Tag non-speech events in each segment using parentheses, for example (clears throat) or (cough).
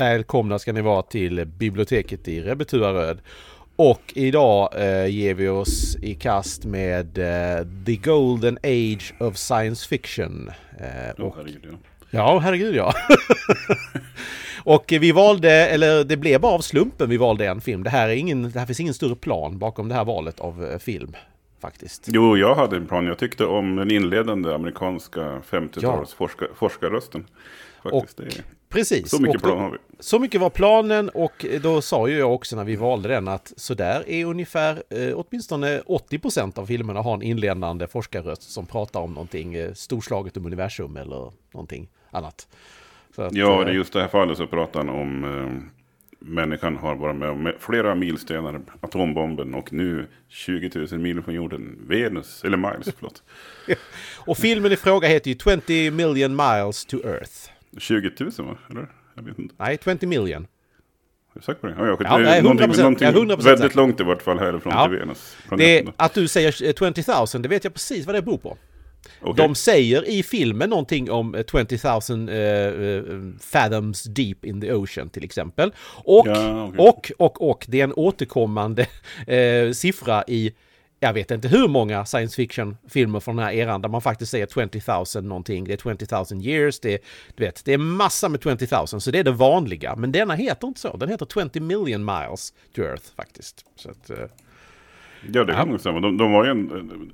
Välkomna ska ni vara till biblioteket i Rebetuaröd. Och idag eh, ger vi oss i kast med eh, The Golden Age of Science Fiction. Eh, oh, herregud, ja. ja, herregud ja. (laughs) och vi valde, eller det blev bara av slumpen vi valde en film. Det här, är ingen, det här finns ingen större plan bakom det här valet av eh, film. Faktiskt. Jo, jag hade en plan. Jag tyckte om den inledande amerikanska 50-tals ja. forskar, forskarrösten. Faktiskt. Och, Precis. Så mycket plan har vi. Så mycket var planen och då sa ju jag också när vi valde den att sådär är ungefär eh, åtminstone 80% av filmerna har en inledande forskarröst som pratar om någonting eh, storslaget om universum eller någonting annat. Att, ja, det är just det här fallet så pratar han om eh, människan har varit med om flera milstenar, atombomben och nu 20 000 mil från jorden, Venus, eller miles, förlåt. (laughs) och filmen i fråga heter ju 20 million miles to Earth. 20 000 va? Eller? Jag vet inte. Nej, 20 million. Är du säker på det? Ja, jag, ja, det är 100%, någonting, någonting ja, 100 väldigt långt i vart fall härifrån ja. till Venus. Det, att du säger 20 000, det vet jag precis vad det beror på. Okay. De säger i filmen någonting om 20 000 uh, fathoms deep in the ocean till exempel. Och, ja, okay. och, och, och, det är en återkommande uh, siffra i jag vet inte hur många science fiction-filmer från den här eran där man faktiskt säger 20 000 någonting. Det är 20 000 years, det är, du vet, det är massa med 20 000, så det är det vanliga. Men denna heter inte så, den heter 20 million miles to Earth faktiskt. Så att, uh, ja, det kan nog stämma. De, de var ju en...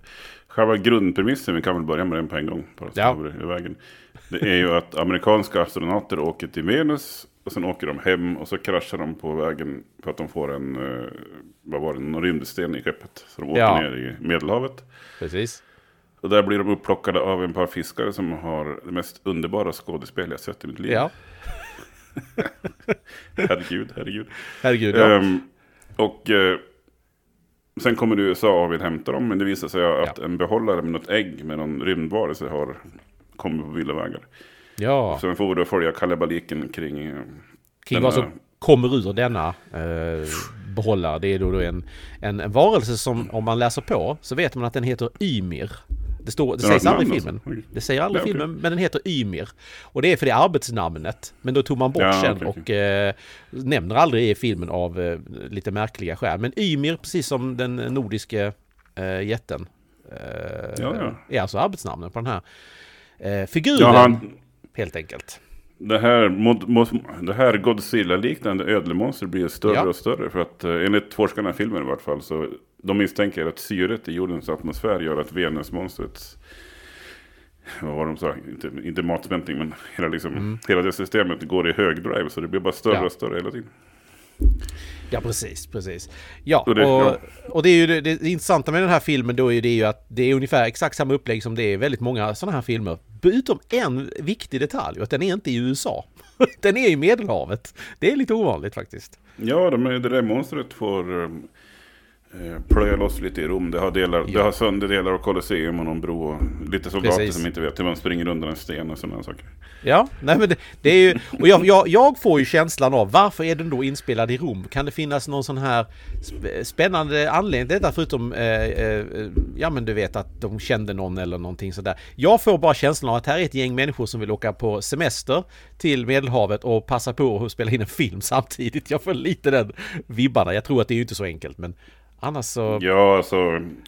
Själva grundpremissen, vi kan väl börja med den på en gång. Bara ja. vägen. Det är ju att amerikanska astronauter åker till Venus och sen åker de hem och så kraschar de på vägen för att de får en, eh, vad var det, någon rymdsten i skeppet. Så de åker ja. ner i Medelhavet. Precis. Och där blir de upplockade av en par fiskare som har det mest underbara skådespel jag sett i mitt liv. Ja. (laughs) herregud, herregud. Herregud, ja. Um, och uh, sen kommer USA och vill hämta dem. Men det visar sig att ja. en behållare med något ägg med någon rymdvarelse har kommit på villovägar. Ja. Så får vi då följa kalabaliken kring... Eh, kring vad som kommer ur denna eh, behållare. Det är då, då en, en, en varelse som om man läser på så vet man att den heter Ymir. Det, står, det sägs aldrig i filmen. Alltså. Det säger aldrig i filmen, okay. men den heter Ymir. Och det är för det arbetsnamnet. Men då tog man bort ja, sen okay, och eh, nämner aldrig i filmen av eh, lite märkliga skäl. Men Ymir, precis som den nordiske eh, jätten, eh, ja, ja. är alltså arbetsnamnet på den här eh, figuren. Han, helt enkelt. Det här, mod, mod, det här Godzilla-liknande ödlemonster blir större ja. och större. För att eh, enligt forskarna i filmen i vart fall så de misstänker att syret i jordens atmosfär gör att Venusmonstret vad var de sa, inte, inte matsmältning men hela, liksom, mm. hela det systemet går i hög drive så det blir bara större ja. och större hela tiden. Ja, precis, precis. Ja, och det, och, ja. och det är ju det, det, intressanta med den här filmen då är det ju att det är ungefär exakt samma upplägg som det är väldigt många sådana här filmer. Utom en viktig detalj, att den är inte i USA. (laughs) Den är i Medelhavet. Det är lite ovanligt faktiskt. Ja, de, det där monstret får eh, plöja loss lite i Rom. Det har, delar, ja. det har sönder delar av Colosseum och någon bro. Och lite soldater Precis. som inte vet hur man springer under en sten och sådana saker. Ja, nej men det, det är ju... Och jag, jag, jag, får ju känslan av varför är den då inspelad i Rom? Kan det finnas någon sån här spännande anledning till detta förutom... Eh, eh, ja men du vet att de kände någon eller någonting sådär. Jag får bara känslan av att här är ett gäng människor som vill åka på semester till Medelhavet och passa på att spela in en film samtidigt. Jag får lite den vibbarna. Jag tror att det är ju inte så enkelt men Annars så... Ja, alltså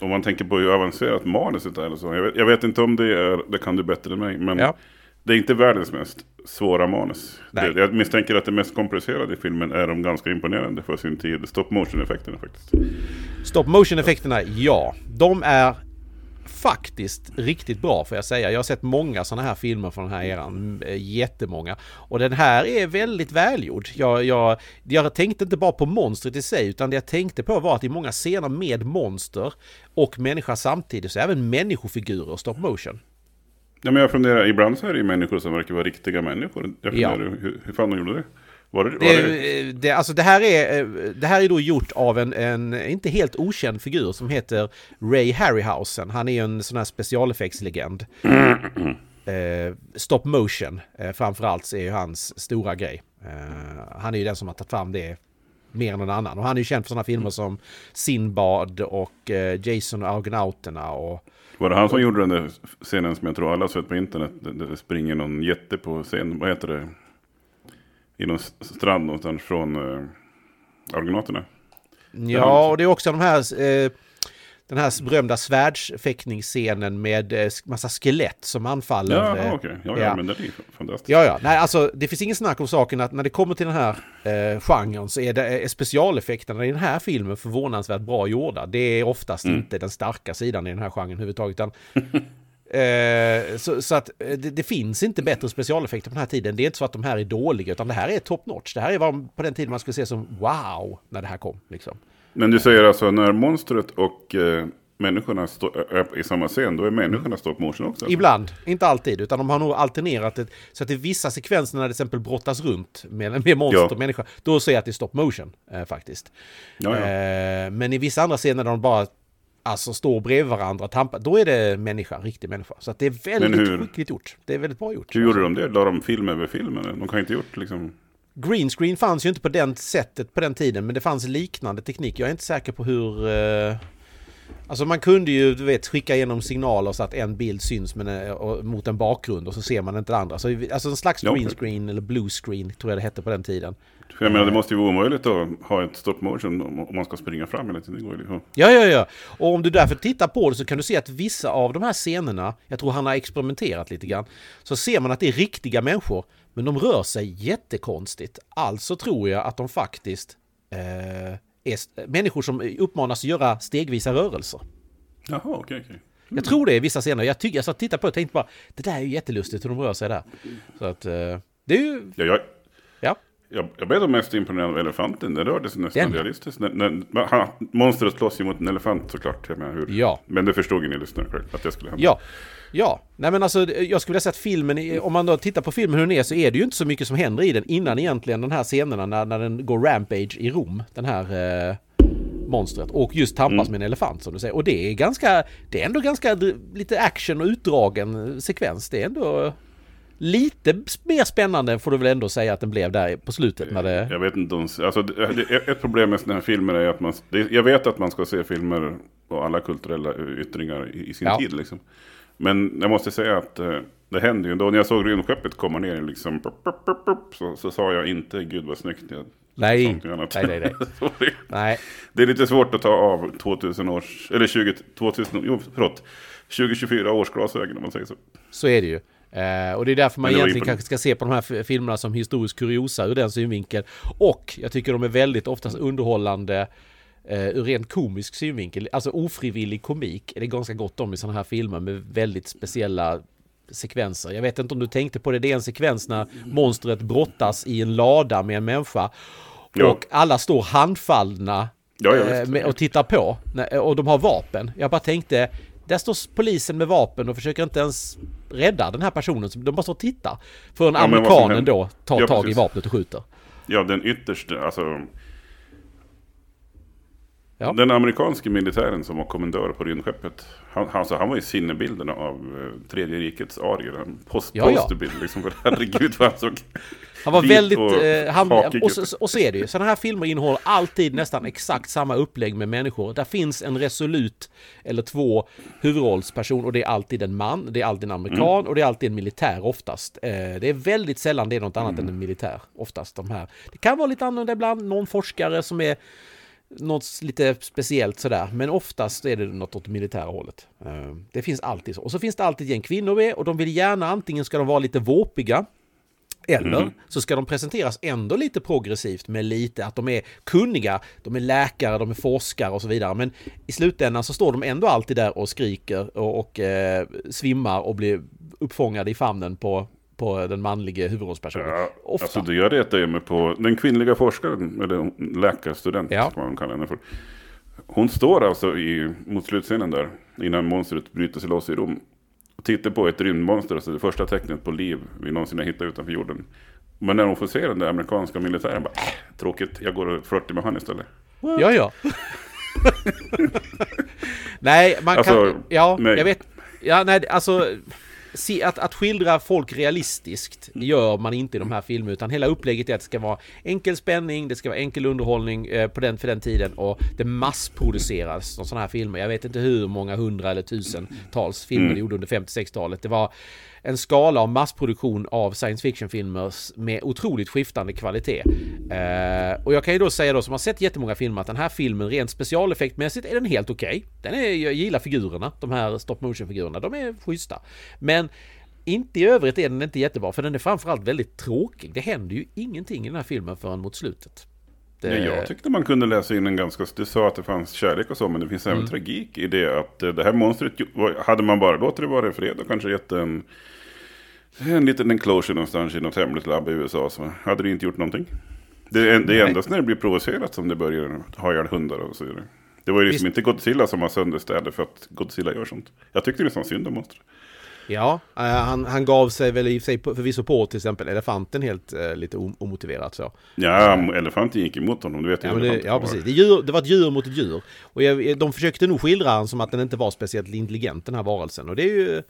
om man tänker på hur avancerat manuset är eller så. Jag vet, jag vet, inte om det är, det kan du bättre än mig. Men ja. det är inte världens mest svåra manus. Det, jag misstänker att det mest komplicerade i filmen är de ganska imponerande för sin tid. Stop motion-effekterna faktiskt. Stop motion-effekterna, ja. De är faktiskt riktigt bra får jag säga. Jag har sett många sådana här filmer från den här eran. Jättemånga. Och den här är väldigt välgjord. Jag, jag, jag tänkte inte bara på monstret i sig utan det jag tänkte på var att i många scener med monster och människa samtidigt så är även människofigurer stop motion. Ja, men jag funderar, ibland så är det ju människor som verkar vara riktiga människor. Jag funderar, ja. hur, hur fan de gjorde det? Var det, var det... Det, alltså det här är, det här är då gjort av en, en inte helt okänd figur som heter Ray Harryhausen. Han är en sån här specialeffektslegend. (clears throat) Eh, stop motion eh, framförallt är ju hans stora grej. Eh, han är ju den som har tagit fram det mer än någon annan. Och han är ju känd för sådana filmer som Sinbad och eh, Jason och Argonauterna och... Var det han som gjorde den där scenen som jag tror alla sett på internet? Det, springer någon jätte på scen, vad heter det? I någon strand någonstans från eh, Argonauterna. Ja, och det är också de här eh, den här berömda svärdsfäktningsscenen med eh, massa skelett som anfaller. Ja, okej. Okay. Ja, ja, ja, men det är fantastiskt. Ja, ja. Nej, alltså det finns ingen snack om saken att när det kommer till den här eh, genren så är, det, är specialeffekterna i den här filmen förvånansvärt bra gjorda. Det är oftast mm. inte den starka sidan i den här genren överhuvudtaget. Utan, (laughs) eh, så, så, att eh, det, det, finns inte bättre specialeffekter på den här tiden. Det är inte så att de här är dåliga, utan det här är top notch. Det här är vad på den tiden man skulle se som wow, när det här kom. Liksom. Men du säger alltså när monstret och eh, människorna står i samma scen, då är människorna stop motion också? Alltså. Ibland, inte alltid, utan de har nog alternerat det. Så att i vissa sekvenser när det till exempel brottas runt med, med monster ja. och människa, då säger jag att det är stop motion eh, faktiskt. Ja, ja. Eh, men i vissa andra scener där de bara alltså står bredvid varandra, tampar, då är det människa, riktig människa. Så det är väldigt skickligt gjort. Det är väldigt bra gjort. Hur gjorde de det? La de film över film? Eller? De kan inte gjort liksom... Green screen fanns ju inte på den sättet på den tiden, men det fanns liknande teknik. Jag är inte säker på hur... Eh, alltså man kunde ju, du vet, skicka igenom signaler så att en bild syns men, och, mot en bakgrund och så ser man inte det andra. Så, alltså en slags green screen eller blue screen tror jag det hette på den tiden. För jag menar, det måste ju vara omöjligt att ha ett stop motion om man ska springa fram hela tiden. Det går ju. Ja, ja, ja. Och om du därför tittar på det så kan du se att vissa av de här scenerna, jag tror han har experimenterat lite grann, så ser man att det är riktiga människor, men de rör sig jättekonstigt. Alltså tror jag att de faktiskt eh, är människor som uppmanas att göra stegvisa rörelser. Jaha, okej, okay. Okay. Mm. Jag tror det i vissa scener. Jag, tycker, jag satt och tittade på det och tänkte bara, det där är ju jättelustigt hur de rör sig där. Så att, eh, det är ju... Ja, jag, jag, jag blev mest imponerad av elefanten. Den rörde sig nästan Den. realistiskt. Den, den, han, monstret slåss ju mot en elefant såklart. Jag menar, hur, ja. Men det förstod ju ni lyssnare att det skulle hända. Ja. Ja, nej men alltså jag skulle vilja säga att filmen, om man då tittar på filmen hur den är så är det ju inte så mycket som händer i den innan egentligen den här scenerna när, när den går rampage i Rom, den här eh, monstret. Och just tampas mm. med en elefant som du säger. Och det är ganska, det är ändå ganska lite action och utdragen sekvens. Det är ändå lite mer spännande får du väl ändå säga att den blev där på slutet när det... Jag vet inte. Alltså, ett problem med sådana här filmer är att man... Jag vet att man ska se filmer och alla kulturella yttringar i, sin ja. tid liksom. Men jag måste säga att eh, det hände ju ändå. När jag såg rymdskeppet komma ner liksom, så, så sa jag inte gud vad snyggt. Jag, nej. nej, nej, nej. (laughs) nej. Det är lite svårt att ta av 2000 års, eller 20, 2000, jo, förlåt, 2024 års glasögon om man säger så. Så är det ju. Eh, och det är därför man egentligen kanske ska se på de här filmerna som historisk kuriosa ur den synvinkeln. Och jag tycker de är väldigt oftast underhållande eh, ur rent komisk synvinkel. Alltså ofrivillig komik är det ganska gott om i sådana här filmer med väldigt speciella sekvenser. Jag vet inte om du tänkte på det, det är en sekvens när monstret brottas i en lada med en människa. Ja. Och alla står handfallna ja, eh, och tittar på. Och de har vapen. Jag bara tänkte, där står polisen med vapen och försöker inte ens rädda den här personen. De bara står och tittar. För en ja, amerikanen då tar ja, tag precis. i vapnet och skjuter. Ja, den yttersta, alltså... Ja. Den amerikanske militären som var kommendör på rymdskeppet. Han, alltså, han var ju sinnebilden av uh, tredje rikets arier. En post, ja, posterbild liksom. För (laughs) herregud vad han såg han var väldigt... Och, eh, han, och, så, och så är det ju. Sådana här filmer innehåller alltid nästan exakt samma upplägg med människor. Där finns en resolut eller två huvudrollsperson och det är alltid en man, det är alltid en amerikan mm. och det är alltid en militär oftast. Eh, det är väldigt sällan det är något annat mm. än en militär. Oftast de här. Det kan vara lite annorlunda ibland, någon forskare som är något lite speciellt sådär. Men oftast är det något åt militära hållet. Eh, det finns alltid så. Och så finns det alltid en kvinnor med och de vill gärna antingen ska de vara lite våpiga eller mm. så ska de presenteras ändå lite progressivt med lite att de är kunniga, de är läkare, de är forskare och så vidare. Men i slutändan så står de ändå alltid där och skriker och, och eh, svimmar och blir uppfångade i famnen på, på den manliga huvudrollspersonen. Ja, Ofta. Alltså det jag retar mig på den kvinnliga forskaren, eller läkarstudent ja. som man kallar henne för. Hon står alltså i, mot slutscenen där, innan monstret bryter sig loss i Rom tittar på ett rymdmonster, alltså det första tecknet på liv vi någonsin har hittat utanför jorden. Men när hon får se den där amerikanska militären, bara, äh, tråkigt, jag går och flörtar med han istället. Ja, ja. (laughs) nej, man alltså, kan... Ja, nej. jag vet. Ja, nej, alltså se, att, att skildra folk realistiskt gör man inte i de här filmerna utan hela upplägget är att det ska vara enkel spänning, det ska vara enkel underhållning eh, på den, för den tiden och det massproduceras sådana här filmer. Jag vet inte hur många hundra eller tusentals filmer mm. det gjorde under 50-60-talet. Det var en skala av massproduktion av science fiction-filmer med otroligt skiftande kvalitet. Eh, och jag kan ju då säga då som har sett jättemånga filmer att den här filmen rent specialeffektmässigt är den helt okej. Okay. Den är, jag gillar figurerna, de här stop motion-figurerna, de är schyssta. Men inte i övrigt är den inte jättebra för den är framförallt väldigt tråkig. Det händer ju ingenting i den här filmen förrän mot slutet. Det... Ja, jag tyckte man kunde läsa in en ganska... Du sa att det fanns kärlek och så, men det finns även mm. tragik i det. Att det här monstret, hade man bara låtit det vara i fred och kanske gett en... En liten enclosure någonstans i något hemligt labb i USA så hade det inte gjort någonting. Det är, det är endast när det blir provocerat som det börjar ha ihjäl hundar och så vidare. Det var ju liksom Visst. inte Godzilla som har sönder städer för att Godzilla gör sånt. Jag tyckte det var synd om monstret. Ja, eh, han, han gav sig väl i sig förvisso på till exempel elefanten helt uh, lite omotiverat så. Ja, elefanten gick emot honom, du vet ja, det, ja precis. Det, djur, det, var ett djur mot ett djur. Och jag, de försökte nog skildra honom som att den inte var speciellt intelligent den här varelsen. Och det är ju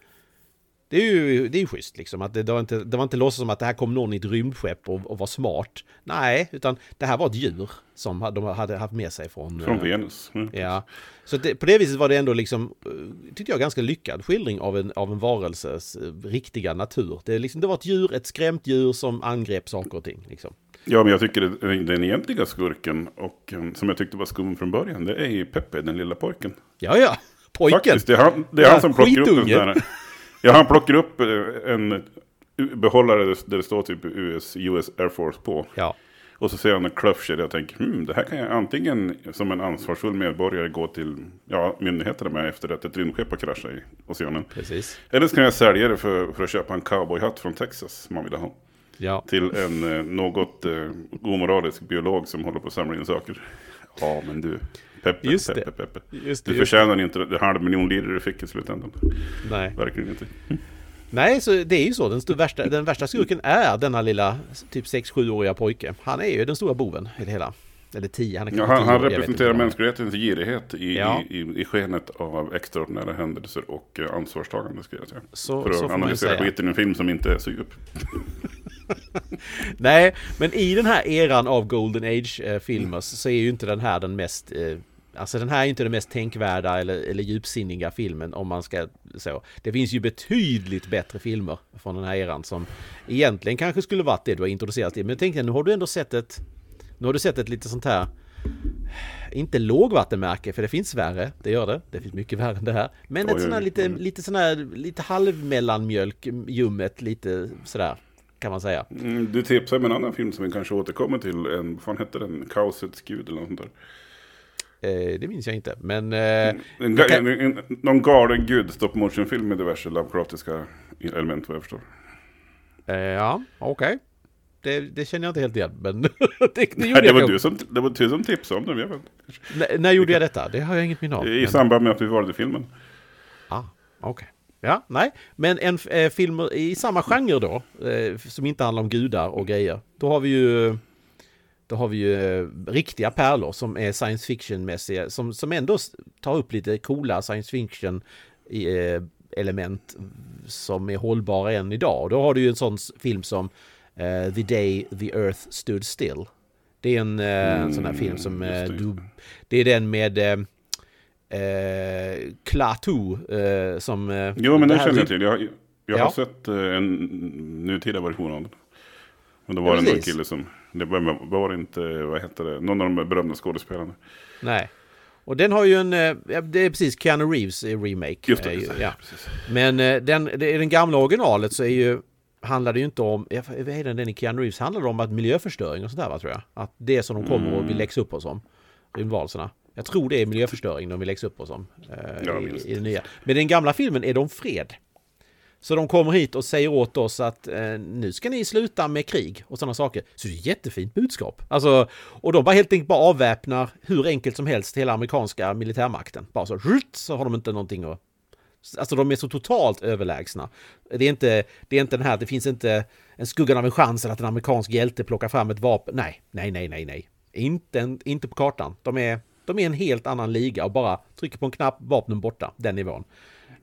det är ju det är ju schysst liksom. Att det, det, var inte, det var inte låtsas som att det här kom någon i ett rymdskepp och, och var smart. Nej, utan det här var ett djur som de hade haft med sig från... Från Venus. Mm. Ja. Så det, på det viset var det ändå liksom, eh, tyckte jag, ganska lyckad skildring av en, av en varelses eh, riktiga natur. Det, liksom, det var ett djur, ett skrämt djur som angrep saker och ting. Liksom. Ja, men jag tycker den egentliga skurken, och som jag tyckte var skum från början, det är ju Peppe, den lilla pojken. Ja, ja, pojken. Faktiskt, det är han, det är ja, han som plockar upp den där. Ja, han plockar upp eh, en behållare där det står typ US, US Air Force på. Ja. Och så ser han en klöfkärra och tänker, hmm, det här kan jag antingen som en ansvarsfull medborgare gå till ja, myndigheterna med efter att ett rymdskepp har kraschat i oceanen. Precis. Eller så kan jag sälja det för, för att köpa en cowboyhatt från Texas som man vill ha. Ja. Till en eh, något eh, omoralisk biolog som håller på att samla in saker. Ja, men du. Peppe, just Peppe, Peppe. Just det, du förtjänar just inte det halv miljon liror du fick i slutändan. Nej. Verkligen inte. Nej, så det är ju så. Den, värsta, den värsta skurken är denna lilla typ 6-7-åriga pojke. Han är ju den stora boven i det hela. Eller 10, han är ja, Han, han representerar mänsklighetens girighet i, ja. i, i, i skenet av extraordinära händelser och uh, ansvarstagande skulle jag säga. Så, För att så analysera skiten i en film som inte är så djup. (laughs) (laughs) Nej, men i den här eran av Golden Age-filmer eh, så är ju inte den här den mest eh, Alltså den här är inte den mest tänkvärda eller, eller djupsinniga filmen om man ska så. Det finns ju betydligt bättre filmer från den här eran som egentligen kanske skulle varit det du har introducerat till. Men jag tänkte nu har du ändå sett ett, nu har du sett ett lite sånt här, inte lågvattenmärke för det finns värre, det gör det. Det finns mycket värre än det här. Men ett sånt här lite, lite sån här, lite halvmellanmjölk, ljummet, lite sådär kan man säga. Mm, du tipsade med en annan film som vi kanske återkommer till. En, vad fan hette den? Kaosets gud eller något sånt där. Eh, det minns jag inte, men... Eh, en, kan... en, en, någon galen gud stop motion-film med diverse Lovecraftiska element vad jag förstår. Eh, ja, okej. Okay. Det, det, känner jag inte helt igen, men (laughs) det, det, Nej, det, var du som, det var du som tipsade om det. Jag vet. när gjorde jag detta? Det har jag inget minne av. I men... samband med att vi valde filmen. Ah, okej. Okay. Ja, nej, men en eh, film i samma genre då, eh, som inte handlar om gudar och grejer. Då har vi ju då har vi ju eh, riktiga pärlor som är science fiction-mässiga, som, som ändå tar upp lite coola science fiction eh, element som är hållbara än idag. Då har du ju en sån film som eh, The Day the Earth Stood Still. Det är en mm, sån här film som... Det. Du, det är den med... Eh, Klaatu eh, som... Eh, jo, men det känner jag till. Jag, jag ja. har sett en nutida version av den. Men då var ja, det en kille som det var, var inte, vad heter det, någon av de berömda skådespelarna. Nej. Och den har ju en, eh, det är precis Keanu Reeves remake. Just det, precis. ja. Precis. Men eh, den, i den gamla originalet så är ju, handlar det ju inte om, vad är den i Keanu Reeves, handlar det om att miljöförstöring och sånt där va, tror jag. Att det som de kommer och vill mm. läxa upp oss om, rymdvarelserna. Jag tror det är miljöförstöring de vill läxa upp oss om. Eh, i, i nya. Men i den gamla filmen är de fred. Så de kommer hit och säger åt oss att eh, nu ska ni sluta med krig och sådana saker. Så det är ett jättefint budskap. Alltså, och de bara helt enkelt bara avväpnar hur enkelt som helst hela amerikanska militärmakten. Bara så, så har de inte någonting att... Alltså de är så totalt överlägsna. Det är inte, det är inte den här, det finns inte en skuggan av en chans att en amerikansk hjälte plockar fram ett vapen. Nej, nej, nej, nej, nej. Inte, inte på kartan. De är, de är en helt annan liga och bara trycker på en knapp, vapnen borta. Den nivån.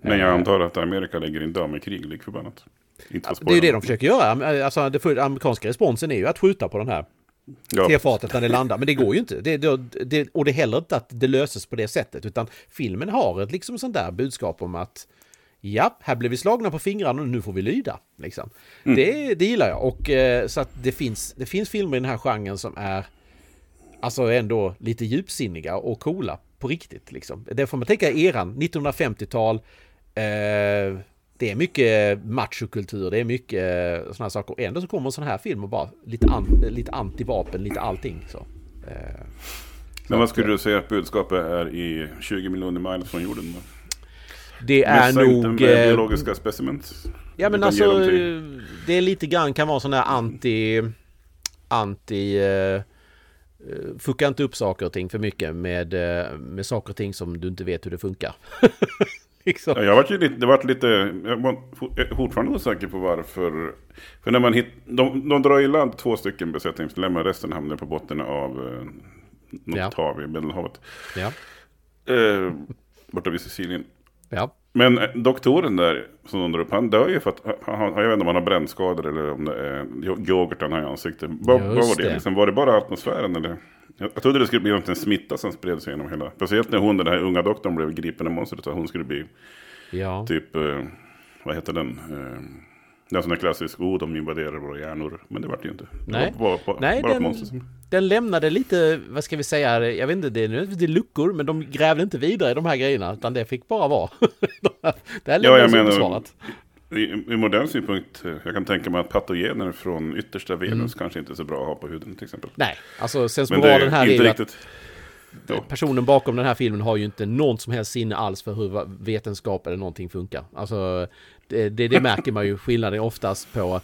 Men jag antar att Amerika lägger inte av med krig lik förbannat. Det är ju det de försöker göra. Alltså, den amerikanska responsen är ju att skjuta på den här ja. tefatet när det landar. Men det går ju inte. Det, det, det, och det är heller inte att det löses på det sättet. Utan filmen har ett liksom sånt där budskap om att ja, här blev vi slagna på fingrarna och nu får vi lyda. Liksom. Mm. Det, det gillar jag. Och eh, så att det finns, det finns filmer i den här genren som är alltså ändå lite djupsinniga och coola på riktigt. Liksom. Det får man tänka eran, 1950-tal. Eh, det är mycket machokultur, det är mycket eh, sådana saker. Och ändå så kommer en sån här film och bara lite, an, lite antivapen, lite allting. Så. Eh, Men vad skulle du säga att budskapet är i 20 miljoner miles från jorden? Då? Det är Missa nog... Inte med biologiska specimens. Ja men alltså, det är lite grann kan vara sån här anti... Anti... Uh, fucka inte upp saker och ting för mycket med, med saker och ting som du inte vet hur det funkar. (laughs) liksom. ja, jag var ju lite, det var lite, jag var fortfarande osäker på varför. För när man hit, de, de drar i land två stycken besättningsmedlemmar, resten hamnar på botten av eh, något ja. hav i Medelhavet. Ja. Eh, borta vid Sicilien. Ja. Men eh, doktoren där som de drar upp, han dör ju för att han, jag vet inte om han har brännskador eller om det är yoghurt han har i ansiktet. Vad, vad var det? det. Liksom, var det bara atmosfären eller? Jag, jag trodde det skulle bli en smitta som spred sig genom hela. Speciellt när hon, den här unga doktorn, blev gripen av monstret. Hon skulle bli ja. typ, eh, vad heter den? Eh, det är en sån där klassisk, oh de invaderar våra hjärnor. Men det vart det ju inte. Nej, det var bara, Nej bara den, som... den lämnade lite, vad ska vi säga, jag vet inte, det är nödvändigtvis luckor, men de grävde inte vidare i de här grejerna, utan det fick bara vara. (laughs) det här ja, jag menar, i, I modern synpunkt, eh, jag kan tänka mig att patogener från yttersta Venus mm. kanske inte är så bra att ha på huden till exempel. Nej, alltså sensmoralen här är ju att ja. personen bakom den här filmen har ju inte någon som helst sinne alls för hur vetenskap eller någonting funkar. Alltså det, det, det märker man ju skillnaden oftast på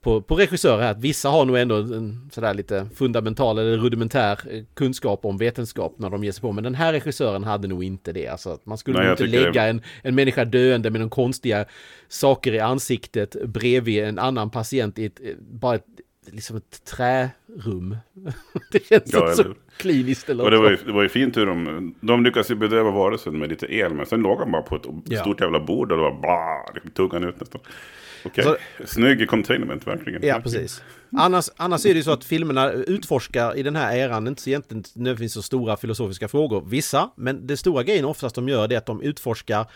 på, på regissörer här, att vissa har nog ändå en sådär lite fundamental eller rudimentär eh, kunskap om vetenskap när de ger sig på. Men den här regissören hade nog inte det. Alltså att man skulle Nej, inte lägga det... en, en människa döende med någon konstiga saker i ansiktet bredvid en annan patient i ett, eh, bara ett, liksom ett trärum. (laughs) det känns ja, så kliniskt. Eller och det var, ju, det var ju fint hur de, de lyckades ju bedöva varelsen med lite el, men sen låg han bara på ett ja. stort jävla bord och det var bara, liksom, tuggan ut nästan. Okej, okay. snygg containment verkligen. Ja, precis. Annars, annars är det ju så att filmerna utforskar i den här eran inte så egentligen nödvändigtvis så stora filosofiska frågor. Vissa, men det stora grejen oftast de gör det är att de utforskar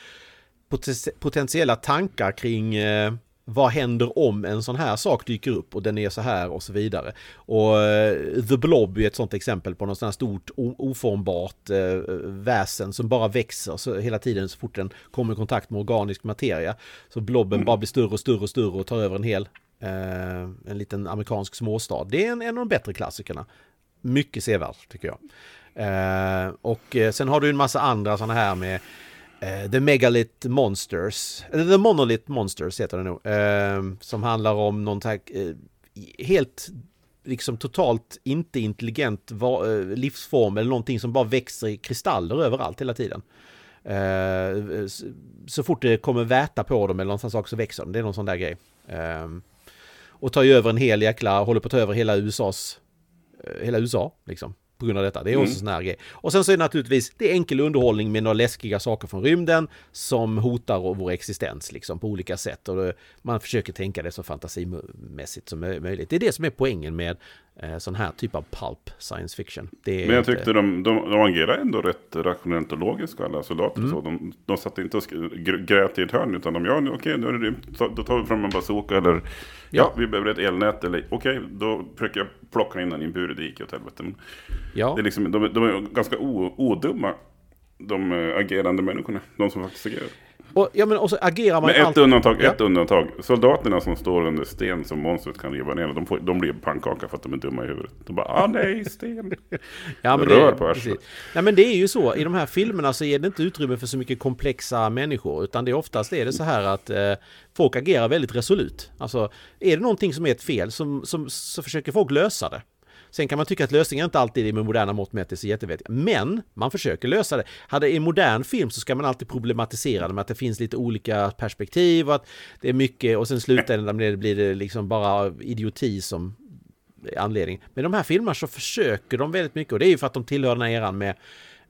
potentiella tankar kring eh, vad händer om en sån här sak dyker upp och den är så här och så vidare. Och uh, The Blob är ett sånt exempel på något sånt här stort oformbart uh, väsen som bara växer så hela tiden så fort den kommer i kontakt med organisk materia. Så blobben mm. bara blir större och större och större och tar över en hel uh, en liten amerikansk småstad. Det är en, en av de bättre klassikerna. Mycket sevärt tycker jag. och sen har du en massa andra sådana här med Uh, The Megalith Monsters, eller The Monolith Monsters heter det nog, uh, som handlar om någon tack, uh, eh, helt liksom totalt inte intelligent livsform eller någonting som bara växer i kristaller överallt hela tiden. så fort det kommer väta på dem eller någon sån sak så växer de, det är någon sån där grej. Och tar ju över en hel jäkla, håller på att ta över hela USAs, hela USA liksom på grund av detta. Det är också mm. sån här grej. Och sen så är det naturligtvis, det är enkel underhållning med några läskiga saker från rymden som hotar vår existens liksom på olika sätt. Och man försöker tänka det så fantasimässigt som möjligt. Det är det som är poängen med eh, sån här typ av pulp science fiction. Men jag tyckte de, de, de agerar ändå rätt rationellt och logiskt alla soldater. Mm. Så de, de satt inte och grät i ett hörn utan de, ja okej okay, nu är det rymt, då tar vi fram en bazooka eller Ja, vi behöver ett elnät. Eller okej, okay, då försöker jag plocka in den i en bur. Det gick åt helvete. Ja. Det är liksom, de, de är ganska odumma, de äh, agerande människorna. De som faktiskt agerar. Och, ja, men och så agerar man Med ett undantag, ja. ett undantag. Soldaterna som står under sten som monstret kan riva ner. De, får, de blir pannkaka för att de är dumma i huvudet. De bara, ah nej, sten. (laughs) ja, men Rör det, på arslet. Nej, men det är ju så. I de här filmerna så är det inte utrymme för så mycket komplexa människor. Utan det är oftast är det så här att eh, folk agerar väldigt resolut. Alltså, är det någonting som är ett fel som, som, så försöker folk lösa det. Sen kan man tycka att lösningen inte alltid är med moderna mått mätt är så jättevettiga. Men man försöker lösa det. Hade i modern film så ska man alltid problematisera det med att det finns lite olika perspektiv och att det är mycket och sen slutändan blir det liksom bara idioti som anledning. Men de här filmerna så försöker de väldigt mycket och det är ju för att de tillhör den här eran med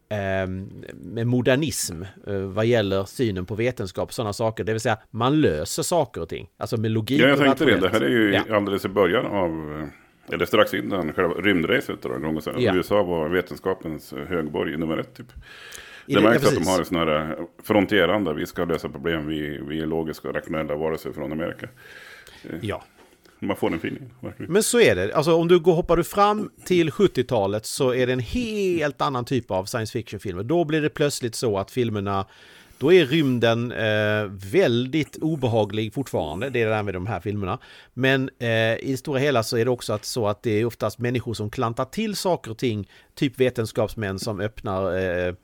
ehm, med modernism eh, vad gäller synen på vetenskap och sådana saker. Det vill säga man löser saker och ting. Alltså med logik. Ja, jag tänkte det. Det här är ju ja. alldeles i början av eh, eller strax innan själva rymdracet då, gång sedan. Ja. USA var vetenskapens högborg nummer ett typ. det märks att de har en sån här fronteranda. Vi ska lösa problem, vi, vi är logiska och rationella varelser från Amerika. Ja. Man får den feelingen. Men så är det. Alltså om du går, hoppar du fram till 70-talet så är det en helt annan typ av science fiction-filmer. Då blir det plötsligt så att filmerna då är rymden eh, väldigt obehaglig fortfarande. Det är det där med de här filmerna. Men eh, i det stora hela så är det också att, så att det är oftast människor som klantar till saker och ting. Typ vetenskapsmän som öppnar eh,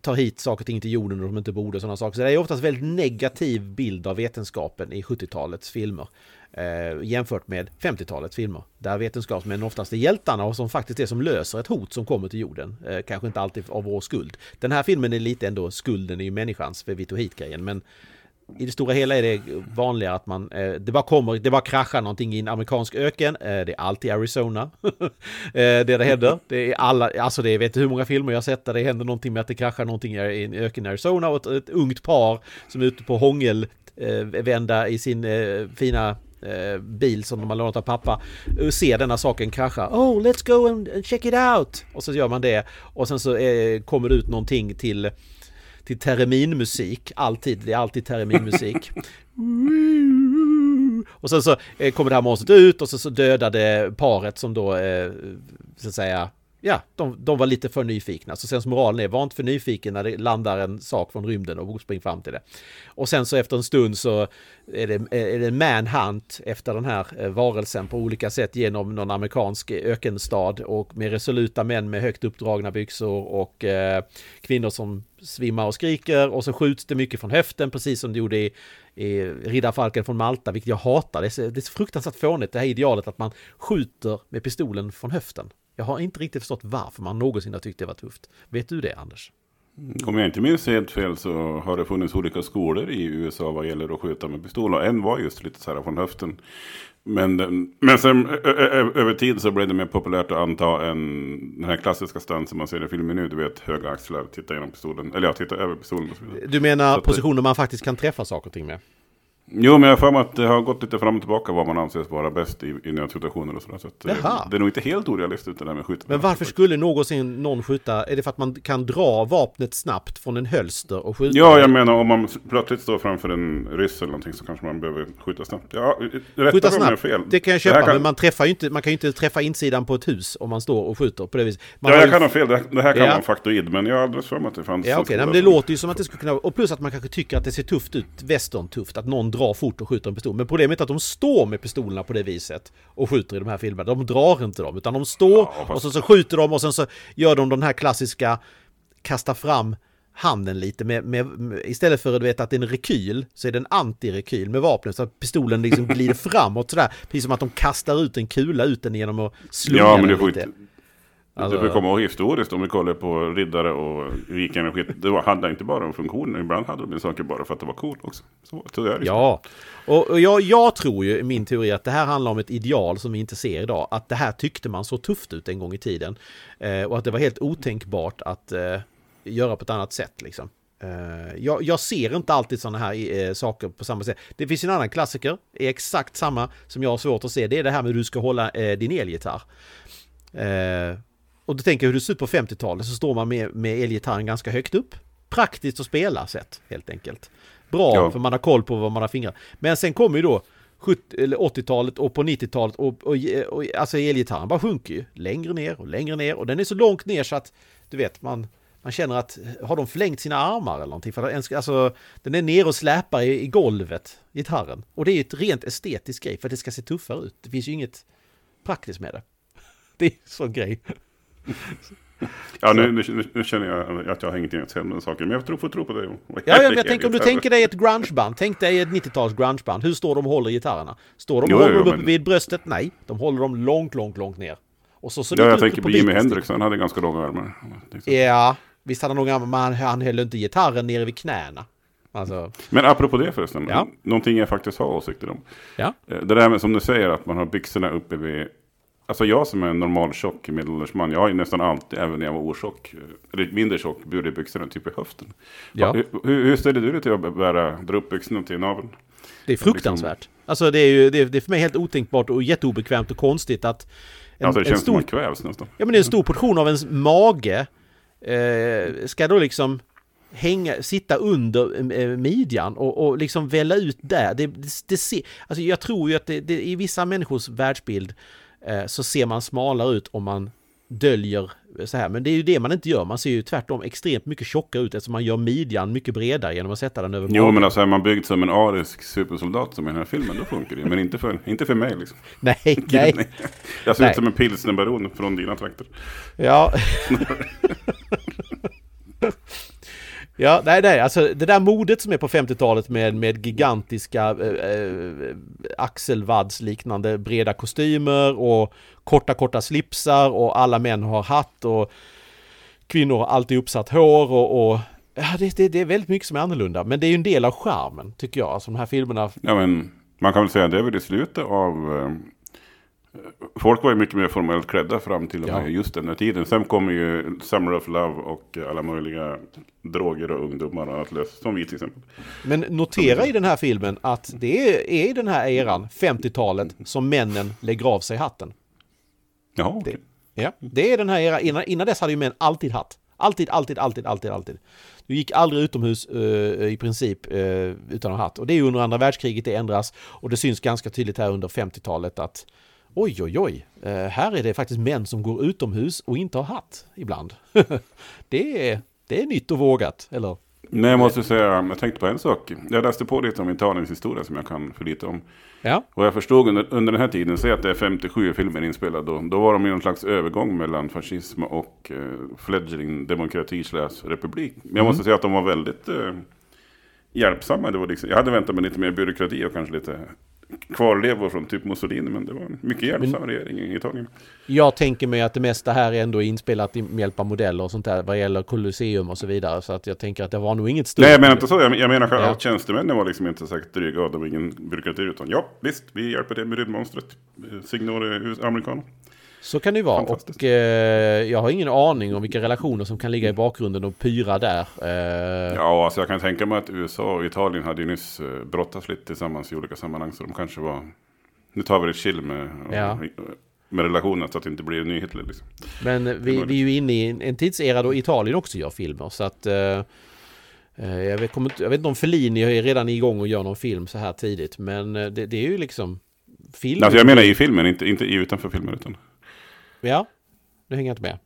tar hit saker och ting till jorden och de inte borde och sådana saker. Så det är oftast väldigt negativ bild av vetenskapen i 70-talets filmer eh, jämfört med 50-talets filmer. Där vetenskapsmän oftast är hjältarna och som faktiskt är som löser ett hot som kommer till jorden. Eh, kanske inte alltid av vår skuld. Den här filmen är lite ändå skulden är ju människans för vi tog hit-grejen. Men i det stora hela är det vanligare att man, eh, det bara kommer, det bara kraschar någonting i en amerikansk öken. Eh, det är alltid Arizona. (laughs) Eh, det det det händer. Det är alla, alltså det är, vet du hur många filmer jag har sett där det händer någonting med att det kraschar någonting i en öken i Arizona och ett, ett ungt par som är ute på hångel vända i sin fina bil som de har lånat av pappa ser denna saken krascha. Oh, let's go and check it out! Och så gör man det och sen så kommer det ut någonting till till terminmusik, alltid, det är alltid terminmusik. (laughs) och sen så eh, kommer det här monstret ut och så, så dödade paret som då, eh, så att säga, ja, de, de var lite för nyfikna. Så sen som moralen är, var inte för nyfiken när det landar en sak från rymden och spring fram till det. Och sen så efter en stund så är det, är det en manhunt efter den här eh, varelsen på olika sätt genom någon amerikansk ökenstad och med resoluta män med högt uppdragna byxor och eh, kvinnor som svimmar och skriker och så skjuts det mycket från höften precis som det gjorde i, i Riddarfalken från Malta, vilket jag hatar. Det är, så, det är så fruktansvärt fånigt det här idealet att man skjuter med pistolen från höften. Jag har inte riktigt förstått varför man någonsin har tyckt det var tufft. Vet du det, Anders? Om jag inte minns helt fel så har det funnits olika skolor i USA vad gäller att skjuta med pistol. Och en var just lite så här från höften. Men, men sen över tid så blev det mer populärt att anta en, den här klassiska stansen man ser i filmen nu. Du vet, höga axlar, titta genom pistolen. Eller ja, titta över pistolen. Och så vidare. Du menar positioner man faktiskt kan träffa saker och ting med? Jo, men jag har för mig att det har gått lite fram och tillbaka vad man anses vara bäst i, i nödsituationer och sådär. Så eh, det är nog inte helt orealistiskt det där med skjuta. Men varför skulle någonsin någon skjuta? Är det för att man kan dra vapnet snabbt från en hölster och skjuta? Ja, jag menar om man plötsligt står framför en ryss eller någonting så kanske man behöver skjuta snabbt. Ja, rätta skjuta snabbt, fel. det kan jag köpa, kan... men man, träffar ju inte, man kan ju inte träffa insidan på ett hus om man står och skjuter på det viset. Man ja, jag ju... kan ha fel. Det, det här kan ja. vara faktoid, men jag har alldeles för mig att det fanns... Ja, okej, okay. men det låter ju som att det skulle kunna... Och plus att man kanske tycker att det ser tufft ut, western-tufft, att någon drar fort och skjuter en pistol. Men problemet är att de står med pistolerna på det viset och skjuter i de här filmerna. De drar inte dem, utan de står ja, och så, så skjuter de och sen så gör de den här klassiska kasta fram handen lite med, med, med, istället för att du vet att det är en rekyl så är det en antirekyl med vapnet så att pistolen liksom glider (laughs) framåt sådär. Precis som att de kastar ut en kula ut den genom att slunga ja, men den lite. Inte, Alltså... Du får komma ihåg historiskt om vi kollar på riddare och vikingar och skit. Det handlade inte bara om funktionen. Ibland hade de saker bara för att det var coolt också. Så, det. Ja, och, och jag, jag, tror ju i min teori att det här handlar om ett ideal som vi inte ser idag. Att det här tyckte man så tufft ut en gång i tiden. Eh, och att det var helt otänkbart att eh, göra på ett annat sätt liksom. Uh, jag, jag, ser inte alltid sådana här uh, saker på samma sätt. Det finns en annan klassiker, är exakt samma som jag har svårt att se. Det är det här med hur du ska hålla uh, din elgitarr. Och då tänker jag hur det ser ut på 50-talet så står man med, med elgitarren ganska högt upp. Praktiskt att spela sett helt enkelt. Bra ja. för man har koll på vad man har fingrar. Men sen kommer ju då 80-talet och på 90-talet och, och, och, alltså elgitarren bara sjunker ju längre ner och längre ner och den är så långt ner så att du vet man man känner att har de förlängt sina armar eller någonting? För den, alltså, den är ner och släpar i, i golvet, gitarren. Och det är ett rent estetiskt grej för att det ska se tuffare ut. Det finns ju inget praktiskt med det. (laughs) Det är en sån grej. (laughs) Ja, nu, nu, nu, känner jag att jag har ingenting att säga om den saken. Men jag tror, får tro på det. Ja, jag, jag tänker om du tänker dig ett grungeband. Tänk dig ett 90-tals grungeband. Hur står de och håller gitarrerna? Står de och håller dem uppe vid bröstet? Nej, de håller dem långt, långt, långt ner. Och så, så ja, jag tänker på Jimi Hendrix. Han hade ganska långa armar. Ja, visst hade han långa men han höll inte gitarren nere vid knäna. Alltså... Men apropå det förresten. Ja. Någonting jag faktiskt har åsikter om. Ja. Eh, det där med som du säger att man har byxorna uppe vid Alltså jag som är en normal tjock medelålders man, jag har ju nästan alltid, även när jag var otjock, eller mindre tjock, burit byxorna typ i höften. Ja. Hur, hur ställer du dig till att bära, dra upp byxorna till naveln? Det är fruktansvärt. Liksom... Alltså det är ju, det är, det är för mig helt otänkbart och jätteobekvämt och konstigt att... En, alltså det känns stor, som man kvävs nästan. Ja men det är en stor portion av ens mage eh, ska då liksom hänga, sitta under eh, midjan och, och liksom välla ut där. Det, det, det ser, alltså jag tror ju att det, det, i vissa människors världsbild eh, så ser man smalare ut om man döljer så här. Men det är ju det man inte gör. Man ser ju tvärtom extremt mycket tjockare ut eftersom man gör midjan mycket bredare genom att sätta den över Jo, men alltså är man byggd som en arisk supersoldat som i den här filmen, då funkar det Men inte för, inte för mig liksom. (laughs) (laughs) Nej, nej. Jag ser nej. ut som en pilsnerbaron från dina trakter. Ja. (laughs) Ja, nej, nej, alltså det där modet som är på 50-talet med, med gigantiska äh, äh, axelvaddsliknande breda kostymer och korta, korta slipsar och alla män har hatt och kvinnor har alltid uppsatt hår och, och ja, det, det, det, är väldigt mycket som är annorlunda. Men det är ju en del av charmen, tycker jag, alltså de här filmerna. Ja, men man kan väl säga att det är väl i slutet av eh, Folk var ju mycket mer formellt klädda fram till och med ja. just den här tiden. Sen kommer ju Summer of Love och alla möjliga droger och ungdomar och allt löst. Som vi till exempel. Men notera i den här filmen att det är i den här eran, 50-talet, som männen lägger av sig hatten. Ja, okay. det, ja, det är den här eran. Innan, innan dess hade ju män alltid hatt. Alltid, alltid, alltid, alltid, alltid. Du gick aldrig utomhus uh, i princip uh, utan att ha hatt. Och det är under andra världskriget det ändras. Och det syns ganska tydligt här under 50-talet att oj, oj, oj, uh, här är det faktiskt män som går utomhus och inte har hatt ibland. (laughs) det, är, det är nytt och vågat, eller? Nej, jag måste säga, jag tänkte på en sak. Jag läste på lite om Italiens historia som jag kan för lite om. Ja. Och jag förstod under, under den här tiden, säg att det är 57 filmer inspelade då. Då var de i någon slags övergång mellan fascism och eh, fledgling demokrati slash republik. Men jag mm. måste säga att de var väldigt eh, hjälpsamma. Det var liksom, jag hade väntat mig lite mer byråkrati och kanske lite kvarlevor från typ Mussolini. Men det var en mycket hjälpsam men, regering i Italien. Jag tänker mig att det mesta här är ändå inspelat med hjälp av modeller och sånt där. Vad gäller Colosseum och så vidare. Så att jag tänker att det var nog inget stort. Nej, jag menar inte så. Jag, jag menar ja. att tjänstemännen var liksom inte sagt dryga och det var ingen byråkrati. Utan ja, visst, vi hjälper till med rymdmonstret. Signore amerikan. Så kan det ju vara och eh, jag har ingen aning om vilka relationer som kan ligga i bakgrunden och pyra där. Eh. Ja, alltså jag kan tänka mig att USA och Italien hade ju nyss eh, brottats lite tillsammans i olika sammanhang. Så de kanske var, nu tar vi det chill med, ja. med relationen så att det inte blir nyheter. Liksom. Men vi, vi är ju inne i en tidsera då Italien också gör filmer. Så att eh, eh jag, vet, jag vet inte om Fellini är redan igång och gör någon film så här tidigt. Men det, det är ju liksom film. Alltså jag menar i filmen, inte, inte utanför filmen. Utan... Ja, nu hänger jag inte med.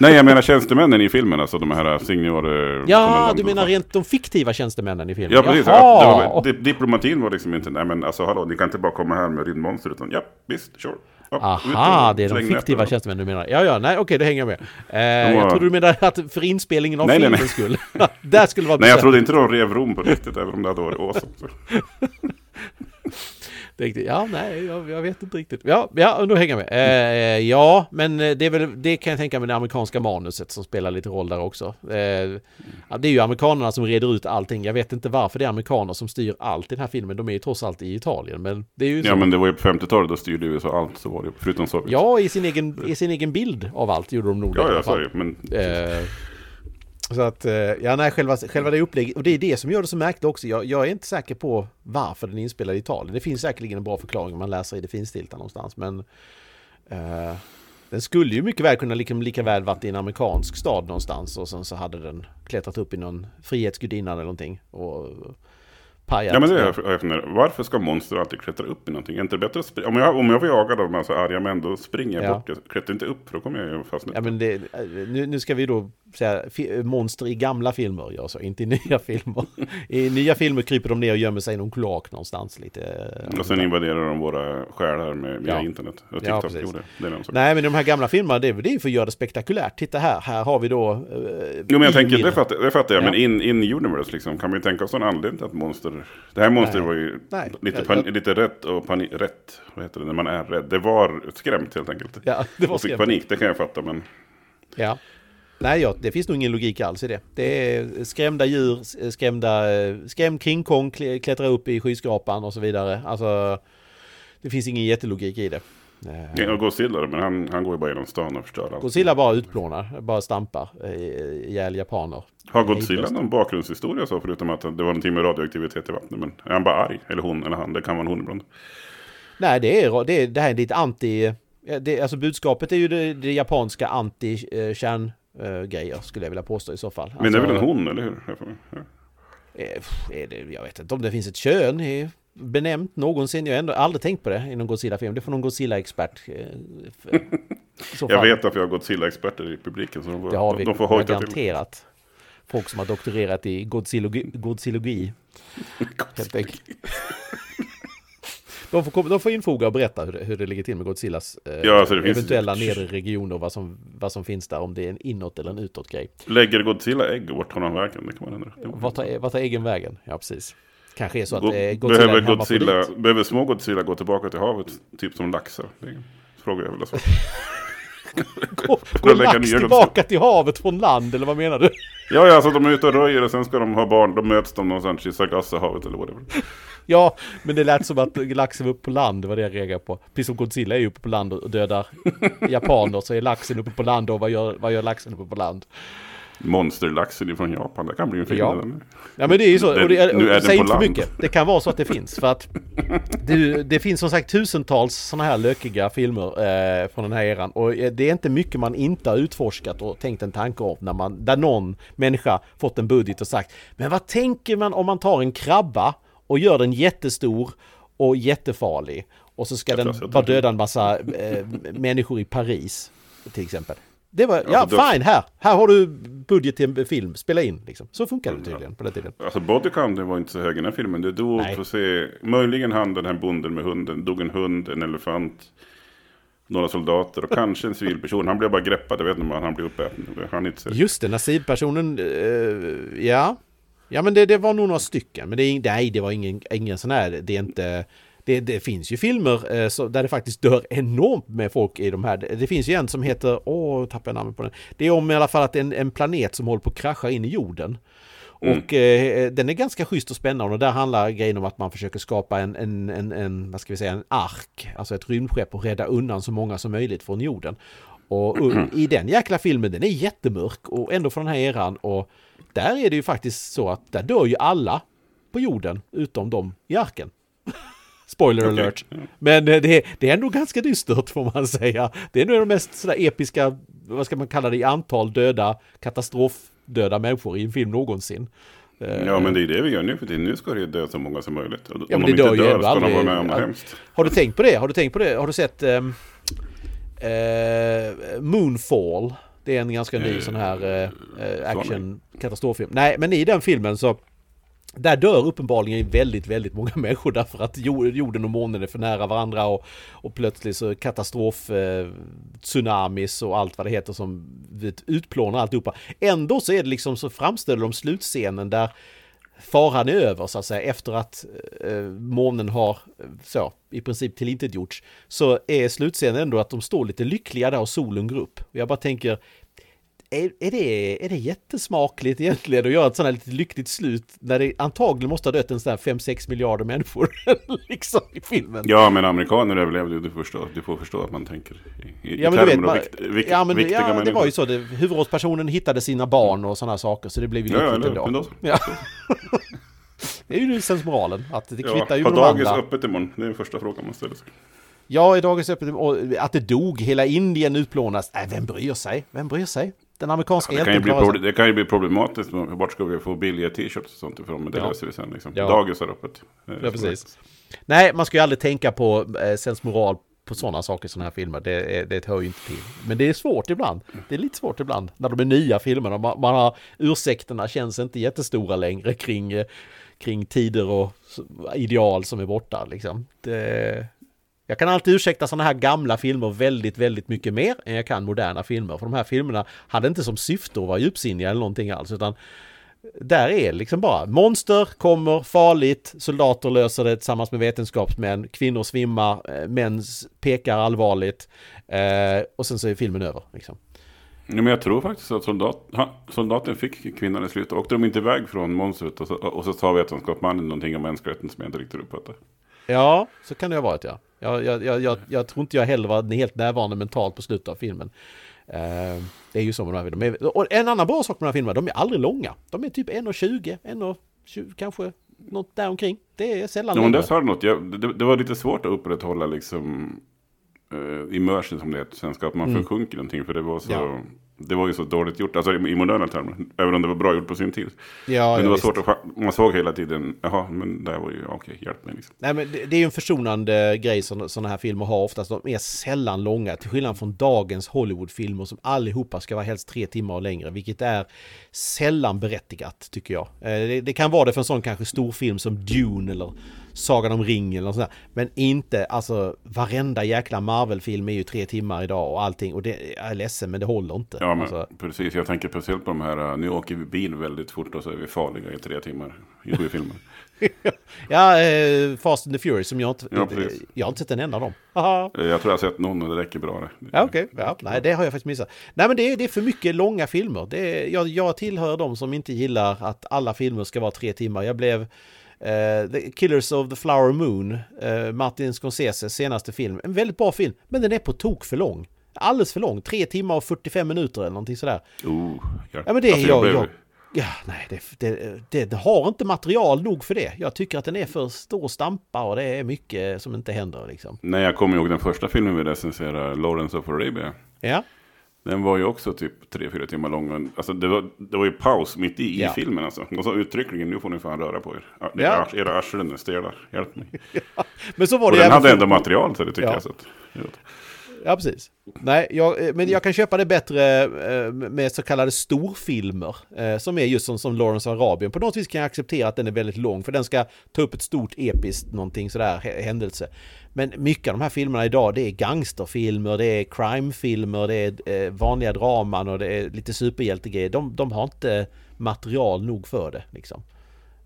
Nej, jag menar tjänstemännen i filmen, alltså de här senior... Ja, du menar rent de fiktiva tjänstemännen i filmen? Ja, precis. Ja, var, diplomatin var liksom inte, nej men alltså hallå, ni kan inte bara komma här med rymdmonster, utan ja, visst, sure. Ja, Aha, det är de fiktiva tjänstemännen du menar. Ja, ja, nej, okej, då hänger jag med. Eh, var... Jag trodde du menade att för inspelningen av nej, filmen nej, nej. skull. (laughs) Där skulle vara Nej, jag trodde inte de rev Rom på riktigt, även om det hade varit awesome. (laughs) Riktigt. Ja, nej, jag, jag, vet inte riktigt. Ja, ja, då hänger jag med. Eh, ja, men eh, det är väl, det kan jag tänka mig det amerikanska manuset som spelar lite roll där också. Eh, det är ju amerikanerna som reder ut allting. Jag vet inte varför det är amerikaner som styr allt i den här filmen. De är ju trots allt i Italien, men det är ju så. Ja, men det var ju på 50-talet, då styrde USA allt, så var det förutom Sovjet. Ja, i sin egen, i sin egen bild av allt gjorde de nog ja, det. Ja, sorry, men... Eh, så att, eh, ja nej, själva, själva det upplägget, och det är det som gör det så märkligt också. Jag, jag, är inte säker på varför den är inspelad i Italien. Det finns säkerligen en bra förklaring om man läser i det finstilta någonstans, men eh, den skulle ju mycket väl kunna lika, lika väl varit i en amerikansk stad någonstans och sen så hade den klättrat upp i någon frihetsgudinna eller någonting. Och, pajat. Ja men det är jag funderar. Varför ska monster alltid klättra upp i någonting? Är inte bättre att om jag, om jag får jaga de här så arga män då springer jag ja. bort. Jag klättrar inte upp för då kommer jag ju fastna. Ja men det, nu, nu ska vi då säga monster i gamla filmer gör så, inte i nya filmer. I nya filmer kryper de ner och gömmer sig i någon kloak någonstans lite. Och sen invaderar de våra själar med, via ja. internet. Och ja, precis. Det, det Nej men de här gamla filmerna det, är för att göra det spektakulärt. Titta här, här har vi då... Eh, jo men jag tänker, det fattar, det fattar jag, ja. men in, in universe liksom, kan ju tänka oss en anledning till att monster det här monstret var ju Nej. lite, pan, lite rätt och panik, rätt, vad heter det, när man är rädd. Det var skrämt helt enkelt. Ja, det var och fick panik, det kan jag fatta men... Ja. Nej, ja, det finns nog ingen logik alls i det. Det är skrämda djur, skrämda, skrämd King Kong klättrar upp i skyskrapan och så vidare. Alltså, det finns ingen jättelogik i det. Ja, Godzilla men han, han går ju bara genom stan och förstör allt. Godzilla bara utplånar, bara stampar ihjäl japaner. Har Godzilla någon bakgrundshistoria så förutom att det var någonting med radioaktivitet i vattnet? Men är han bara arg? Eller hon eller han? Det kan vara en hon ibland. Nej, det är, det, det här är lite anti... Det, alltså budskapet är ju det, det japanska anti-kärn uh, grejer skulle jag vilja påstå i så fall. Men det är väl en hon, eller hur? Ja. Är det, jag vet inte om det finns ett kön i, benämnt någonsin. Jag har ändå aldrig tänkt på det i någon Godzilla-film. Det får någon Godzilla-expert. jag vet att vi har Godzilla-experter i publiken. Så de, det har vi de får garanterat. Till. Folk som har doktorerat i godzilogi. godzilogi. Helt enkelt. De får, de får infoga och berätta hur det, hur det ligger till med Godzillas eh, ja, alltså eventuella finns... nedre regioner, vad som, vad som finns där, om det är en inåt eller en utåt grej. Lägger Godzilla ägg vart tar han vägen? Det kan man undra. Vart tar, vart tar äggen vägen? Ja, precis. Kanske är så att eh, Godzilla behöver, Godzilla, behöver små Godzilla gå tillbaka till havet, typ som laxar? Frågar jag väl alltså. Går lax tillbaka till havet från land, eller vad menar du? Ja, ja, alltså de är ute och röjer och sen ska de ha barn, då möts de någonstans i Sargassohavet eller vad det är. Ja, men det lät som att laxen var uppe på land, det var det jag reagerade på. Precis som Godzilla är uppe på land och dödar japaner, så är laxen uppe på land och vad gör, vad gör laxen uppe på land? Monsterlaxen från Japan. Det kan bli en film. Ja. ja men det är ju så. Och det, nu är säg inte för mycket. Det kan vara så att det finns. För att det, det finns som sagt tusentals sådana här lökiga filmer eh, från den här eran. Och eh, det är inte mycket man inte har utforskat och tänkt en tanke om. När man, där någon människa fått en budget och sagt Men vad tänker man om man tar en krabba och gör den jättestor och jättefarlig. Och så ska den bara döda en massa eh, människor i Paris. Till exempel. Det var, ja alltså, fine, här, här har du budget till en film, spela in liksom. Så funkar det tydligen på den tiden. Alltså bodycounten var inte så hög i den här filmen. Det dog, för se, möjligen han den här bonden med hunden, dog en hund, en elefant, några soldater och (laughs) kanske en civilperson. Han blev bara greppad, jag vet inte om han blev uppäten. Han inte Just det, nazipersonen, uh, ja. Ja men det, det var nog några stycken, men det, är, nej det var ingen, ingen sån här, det är inte det, det, finns ju filmer eh, så, där det faktiskt dör enormt med folk i de här. Det finns ju en som heter, åh, tappar jag namnet på den. Det är om i alla fall att en, en planet som håller på att krascha in i jorden. Mm. Och eh, den är ganska schysst och spännande och där handlar grejen om att man försöker skapa en, en, en, en, vad ska vi säga, en ark, alltså ett rymdskepp och rädda undan så många som möjligt från jorden. Och, och i den jäkla filmen, den är jättemörk och ändå från den här eran och där är det ju faktiskt så att där dör ju alla på jorden utom de i arken. Spoiler okay. alert. Men eh, det, det är ändå ganska dystert får man säga. Det är nog de mest sådär episka, vad ska man kalla det, i antal döda, katastrofdöda människor i en film någonsin. Eh, ja men det är det vi gör nu för tiden. Nu ska det dö så många som möjligt. Om ja, men det de inte dör, dör ska aldrig, de vara med om något hemskt. Har du tänkt på det? Har du tänkt på det? Har du sett um, uh, Moonfall? Det är en ganska ny uh, sån här uh, action katastroffilm. Nej men i den filmen så där dör uppenbarligen väldigt, väldigt många (laughs) människor därför att jorden och månen är för nära varandra och, och plötsligt så katastrof, eh, tsunamis och allt vad det heter som utplånar alltihopa. Ändå så är det liksom så framställer de slutscenen där faran är över så att säga efter att eh, månen har eh, så i princip tillintetgjorts så är slutscenen ändå att de står lite lyckliga där och solen går upp. Jag bara tänker är, är, det, är det jättesmakligt egentligen att göra ett sånt här lite lyckligt slut när det antagligen måste ha dött en sån här 5-6 miljarder människor (laughs) liksom i filmen? Ja, men amerikaner överlevde ju, du, förstår, du får förstå att man tänker i, ja, i men termer vet, vikt, vikt, ja, men, viktiga ja, människor. det var ju så, det, huvudrollspersonen hittade sina barn och sådana saker, så det blev ju lyckligt ja, ja, ändå. Ja. (laughs) det är ju sensmoralen, att det kvittar ja, ju Har dagis andra. öppet imorgon? Det är den första frågan man ställer sig. Ja, i dagens öppet, att det dog, hela Indien utplånas. Äh, vem bryr sig? Vem bryr sig? Den amerikanska ja, det, kan ju bli det kan ju bli problematiskt. Vart ska vi få billiga t-shirts och sånt ifrån? Men det ja. löser vi sen. Liksom. Ja. Dagis har öppet. Ja, precis. Nej, man ska ju aldrig tänka på eh, sensmoral på sådana saker i sådana här filmer. Det, det hör ju inte till. Men det är svårt ibland. Det är lite svårt ibland när de är nya filmerna. Man, man har ursäkterna känns inte jättestora längre kring, eh, kring tider och ideal som är borta. Liksom. Det, jag kan alltid ursäkta sådana här gamla filmer väldigt, väldigt mycket mer än jag kan moderna filmer. För de här filmerna hade inte som syfte att vara djupsinniga eller någonting alls. Utan där är liksom bara monster kommer, farligt, soldater löser det tillsammans med vetenskapsmän, kvinnor svimmar, eh, män pekar allvarligt eh, och sen så är filmen över. Liksom. Ja, men jag tror faktiskt att soldat, soldaten fick kvinnan i slutet. Åkte de inte iväg från monstret och så, och så sa vetenskapsmannen någonting om mänskligheten som jag inte riktigt uppfattade. Ja, så kan det ha varit ja. Jag, jag, jag, jag, tror inte jag heller var helt närvarande mentalt på slutet av filmen. Uh, det är ju så med de här filmerna. Och en annan bra sak med de här filmerna, de är aldrig långa. De är typ 1.20, 1.20 kanske något däromkring. Det är sällan ja, men det sa du något. Jag, det, det, var lite svårt att upprätthålla liksom uh, immersion som det heter svenska. Att man mm. försjunker någonting. För det var så... Ja. Det var ju så dåligt gjort, alltså i moderna termer. Även om det var bra gjort på sin tid. Ja, men det var visst. svårt att man såg hela tiden, jaha, men det här var ju, okej, okay, hjälp mig liksom. Nej, men det, det är ju en försonande grej som sådana här filmer har oftast. De är sällan långa, till skillnad från dagens Hollywoodfilmer som allihopa ska vara helst tre timmar och längre, vilket är sällan berättigat, tycker jag. Eh, det, det kan vara det för en sån kanske stor film som Dune eller Sagan om ringen eller sådär. Men inte, alltså varenda jäkla Marvel-film är ju tre timmar idag och allting. Och det, jag är ledsen men det håller inte. Ja, men alltså. precis. Jag tänker speciellt på de här, uh, nu åker vi bil väldigt fort och så är vi farliga i tre timmar i sju filmer. (laughs) ja, eh, Fast and the Furious som jag inte... Ja, jag har inte sett en enda av dem. Aha. Eh, jag tror jag har sett någon och det räcker bra det. Ja, okej. Okay. Ja, nej, det har jag faktiskt missat. Nej, men det är, det är för mycket långa filmer. Det är, jag, jag tillhör de som inte gillar att alla filmer ska vara tre timmar. Jag blev Uh, the Killers of the Flower Moon, uh, Martin Scorseses senaste film. En väldigt bra film, men den är på tok för lång. Alldeles för lång, tre timmar och 45 minuter eller någonting sådär. Oh, ja. ja men det är jag, jag, jag, Ja, nej, det, det, det, det, har inte material nog för det. Jag tycker att den är för stor stampa och det är mycket som inte händer liksom. Nej, jag kommer ihåg den första filmen vi recenserade, Lawrence of Arabia. Ja. Den var ju också typ 3-4 timmar lång. Alltså det var, det var ju paus mitt i, ja. i filmen alltså. Och så uttryckligen, nu får ni fan röra på er. Ja. Era arslen är stela, hjälp mig. (laughs) Ja. Men så var det Och den hade ändå material så det tycker ja. jag. Så att, Ja, precis. Nej, jag, eh, men jag kan köpa det bättre eh, med så kallade storfilmer. Eh, som är just som, som Lawrence of Arabien. På något vis kan jag acceptera att den är väldigt lång. För den ska ta upp ett stort episkt någonting sådär händelse. Men mycket av de här filmerna idag det är gangsterfilmer, det är crimefilmer, det är vanliga draman och det är lite superhjältegrejer. De, de har inte material nog för det liksom.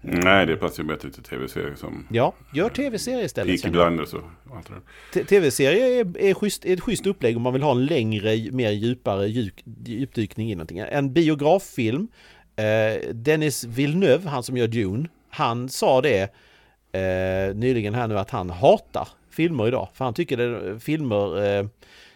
Nej, det passar ju bättre till tv-serier som... Ja, gör tv-serier istället. Peaky Blinders och allt det Tv-serier är, är, schysst, är ett schysst upplägg om man vill ha en längre, mer djupare djup, djupdykning i någonting. En biograffilm, eh, Dennis Villeneuve, han som gör Dune, han sa det eh, nyligen här nu att han hatar filmer idag. För han tycker det filmer, eh,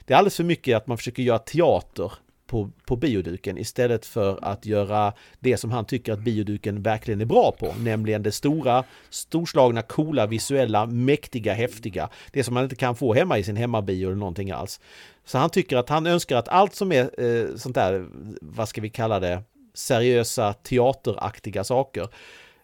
det är alldeles för mycket att man försöker göra teater på, på bioduken istället för att göra det som han tycker att bioduken verkligen är bra på, nämligen det stora, storslagna, coola, visuella, mäktiga, häftiga. Det som man inte kan få hemma i sin hemmabio eller någonting alls. Så han tycker att han önskar att allt som är eh, sånt där, vad ska vi kalla det, seriösa teateraktiga saker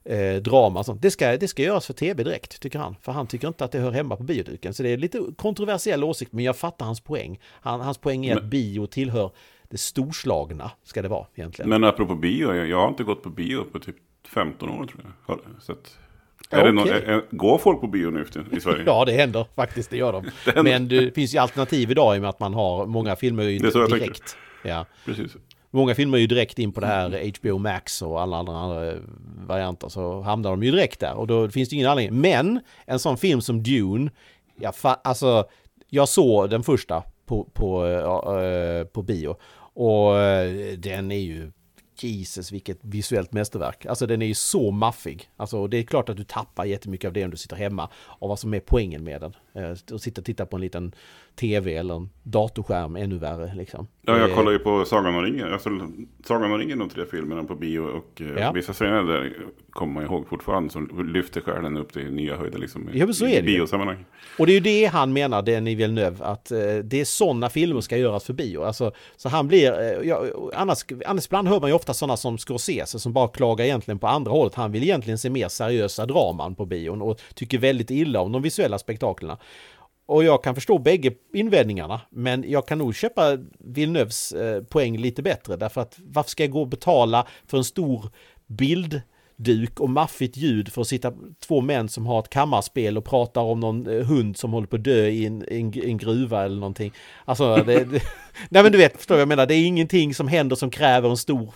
eh, drama och sånt. Det ska, det ska göras för tv direkt, tycker han. För han tycker inte att det hör hemma på bioduken. Så det är lite kontroversiell åsikt, men jag fattar hans poäng. Han, hans poäng är men... att bio tillhör det storslagna ska det vara egentligen. Men apropå bio, jag, jag har inte gått på bio på typ 15 år tror jag. Så att, är okay. någon, är, går folk på bio nu i Sverige? (laughs) ja, det händer faktiskt, det gör de. (laughs) det Men det finns ju alternativ idag i och med att man har många filmer ju direkt. Ja. Precis. Många filmer är ju direkt in på det här HBO Max och alla andra varianter så hamnar de ju direkt där och då finns det ingen anledning. Men en sån film som Dune, ja, alltså jag såg den första på, på, äh, på bio. Och eh, den är ju Jesus vilket visuellt mästerverk. Alltså den är ju så maffig. Alltså det är klart att du tappar jättemycket av det om du sitter hemma. Och vad som är poängen med den. Eh, att sitta och titta på en liten tv eller en datorskärm ännu värre liksom. Ja, jag kollar ju på Sagan om ringen. Alltså, Sagan om ringen, de tre filmerna på bio. Och eh, ja. vissa scener där kommer man ihåg fortfarande som lyfter själen upp till nya höjder liksom. Ja, men så är det biosammanhang. Och det är ju det han menar, den i Villeneuve, att eh, det är sådana filmer ska göras för bio. Alltså, så han blir, eh, ja, annars, annars ibland hör man ju ofta sådana som Scorsese som bara klagar egentligen på andra hållet. Han vill egentligen se mer seriösa draman på bion och tycker väldigt illa om de visuella spektaklerna. Och jag kan förstå bägge invändningarna, men jag kan nog köpa Villeneuves eh, poäng lite bättre. Därför att varför ska jag gå och betala för en stor bild? Bildduk och maffigt ljud för att sitta två män som har ett kammarspel och pratar om någon eh, hund som håller på att dö i en, en, en gruva eller någonting. Alltså, det, det, (laughs) nej men du vet, förstår vad jag menar, det är ingenting som händer som kräver en stor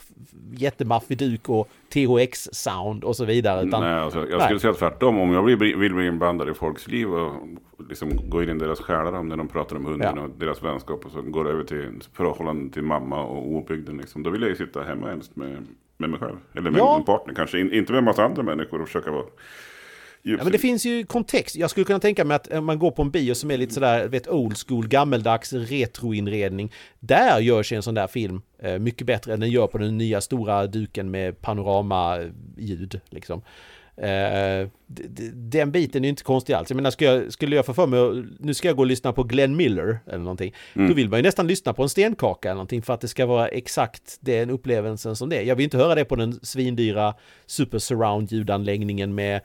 jättemaffig duk och THX-sound och så vidare. Utan, nej, alltså, jag nej. skulle säga tvärtom. Om jag vill, vill bli inblandad i folks liv och liksom gå in i deras själar när de pratar om hunden ja. och deras vänskap och så går över till förhållande till mamma och obygden. Liksom. Då vill jag ju sitta hemma helst med, med mig själv. Eller med ja. en partner kanske. In, inte med en massa andra människor och försöka vara Ja, men det finns ju kontext. Jag skulle kunna tänka mig att om man går på en bio som är lite sådär, vet old school, gammeldags retroinredning. Där görs en sån där film eh, mycket bättre än den gör på den nya stora duken med panoramaljud. Liksom. Eh, den biten är inte konstig alls. Jag menar, skulle jag, skulle jag få för mig, nu ska jag gå och lyssna på Glenn Miller eller någonting. Mm. Då vill man ju nästan lyssna på en stenkaka eller någonting för att det ska vara exakt den upplevelsen som det är. Jag vill inte höra det på den svindyra super surround ljudanläggningen med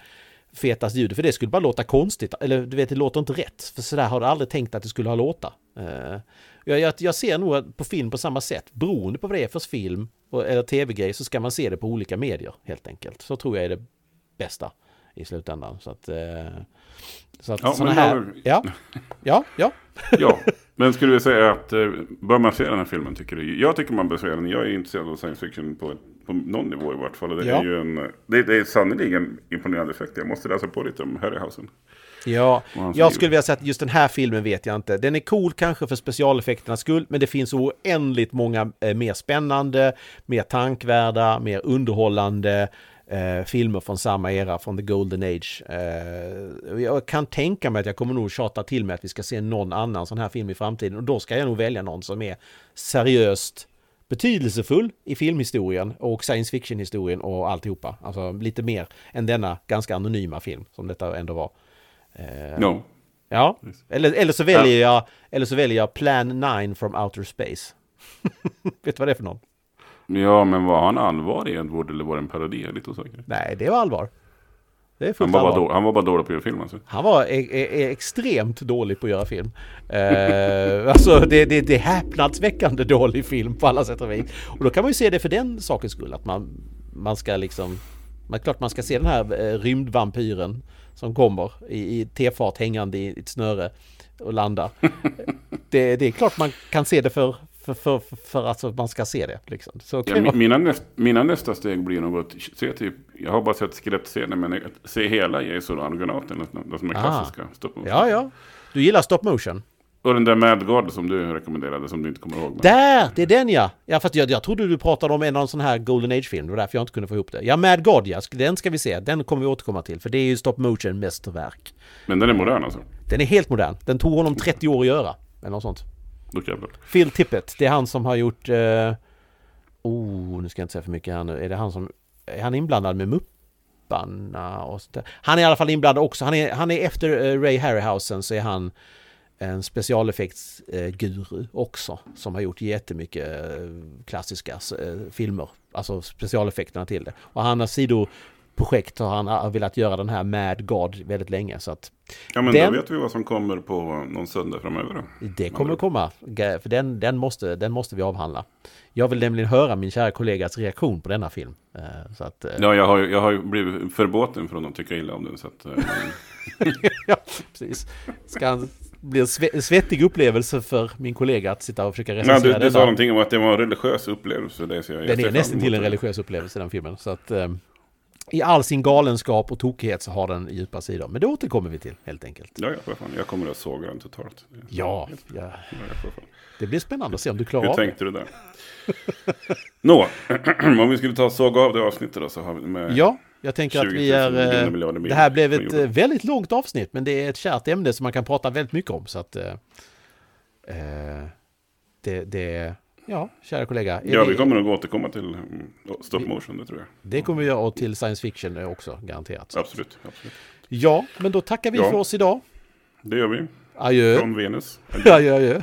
fetast ljud, för det skulle bara låta konstigt. Eller du vet, det låter inte rätt. För sådär har du aldrig tänkt att det skulle ha låta. Uh, jag, jag, jag, ser nog på film på samma sätt. Beroende på vad det är för film eller tv-grej så ska man se det på olika medier helt enkelt. Så tror jag är det bästa i slutändan. Så att, eh, så att ja, sådana här... Jag... Ja, ja, ja. (laughs) ja, men skulle vi säga att eh, bör man se den här filmen tycker du? Jag tycker man bör se den. Jag är intresserad av science fiction på, på någon nivå i vart fall. Det ja. är ju en, det, det är sannoliken imponerande effekt. Jag måste läsa på lite om Harryhausen. Ja, jag skulle vilja säga att just den här filmen vet jag inte. Den är cool kanske för specialeffekternas skull, men det finns oändligt många eh, mer spännande, mer tankvärda, mer underhållande eh, filmer från samma era, från the golden age. Eh, jag kan tänka mig att jag kommer nog tjata till mig att vi ska se någon annan sån här film i framtiden och då ska jag nog välja någon som är seriöst betydelsefull i filmhistorien och science fiction-historien och alltihopa. Alltså lite mer än denna ganska anonyma film som detta ändå var. Eh, no. Ja, eller, eller, så väljer ja. jag, eller så väljer jag Plan 9 from Outer Space. (laughs) Vet du vad det är för någon? Ja, men var han allvar i Edward eller var det en parodi? Jag är lite osäker. Nej, det var allvar. Det är han, var allvar. Bara han var bara dålig på att göra film alltså. Han var e e extremt dålig på att göra film. uh, (laughs) alltså det, det, det är häpnadsväckande dålig film på alla sätt och vis. Och då kan man ju se det för den sakens skull. Att man, man ska liksom... Man, klart man ska se den här uh, rymdvampyren som kommer i, i tefart hängande i ett snöre och landar. (laughs) det, det är klart man kan se det för, för, för, för att man ska se det. Liksom. Så ja, mina, näst, mina nästa steg blir nog att se typ, jag har bara sett skelettscener, men se hela Jason Argonauten, de som är ah. klassiska stop motion. Ja, ja. Du gillar stop motion? Och den där Mad God som du rekommenderade som du inte kommer ihåg. Men... Där! Det är den ja! Ja fast jag, jag trodde du pratade om en av sån här Golden Age-film. Det var därför jag inte kunde få ihop det. Ja, Mad God ja, den ska vi se. Den kommer vi återkomma till. För det är ju stop motion mästerverk. Men den är modern alltså? Den är helt modern. Den tog honom 30 år att göra. Eller något sånt. Phil Tippett, det är han som har gjort... Eh, Oh, nu ska jag inte säga för mycket här nu. Är det han som... Är han inblandad med Mupparna och sånt där? Han är i alla fall inblandad också. Han är, han är efter eh, Ray Harryhausen så är han en specialeffektsguru eh, också som har gjort jättemycket eh, klassiska eh, filmer, alltså specialeffekterna till det. Och han har sido sidoprojekt har han velat göra den här Mad God väldigt länge så att Ja men den, då vet vi vad som kommer på någon söndag framöver då. Det kommer komma, för den, den, måste, den måste vi avhandla. Jag vill nämligen höra min kära kollegas reaktion på denna film. Eh, så att, ja, jag har, jag har blivit förbåten från att tycka illa om den. Så att, (laughs) ja, precis. Ska han blir en svettig upplevelse för min kollega att sitta och försöka recensera Nej, du, du sa någonting om att det var en religiös upplevelse. Det, så jag, den är nästan till en religiös upplevelse den filmen. Så att, I all sin galenskap och tokighet så har den djupa sidor. Men det återkommer vi till helt enkelt. Ja, ja fan. jag kommer att såga den totalt. Ja, ja. det blir spännande att se om du klarar av det. Hur tänkte du där? (laughs) Nå, (clears throat) om vi skulle ta såga av det avsnittet då så har vi med... Ja, jag tänker att vi är... Eh, det här blev ett eh, väldigt långt avsnitt, men det är ett kärt ämne som man kan prata väldigt mycket om. Så att... Eh, eh det, det... Ja, kära kollega. Ja, vi kommer nog återkomma till mm, stop motion, det tror jag. Det kommer vi göra och till science fiction också, garanterat. Absolut, absolut. Ja, men då tackar vi ja, för oss idag. Det gör vi. Adjö. Från Venus. (laughs) Adjö, adjö.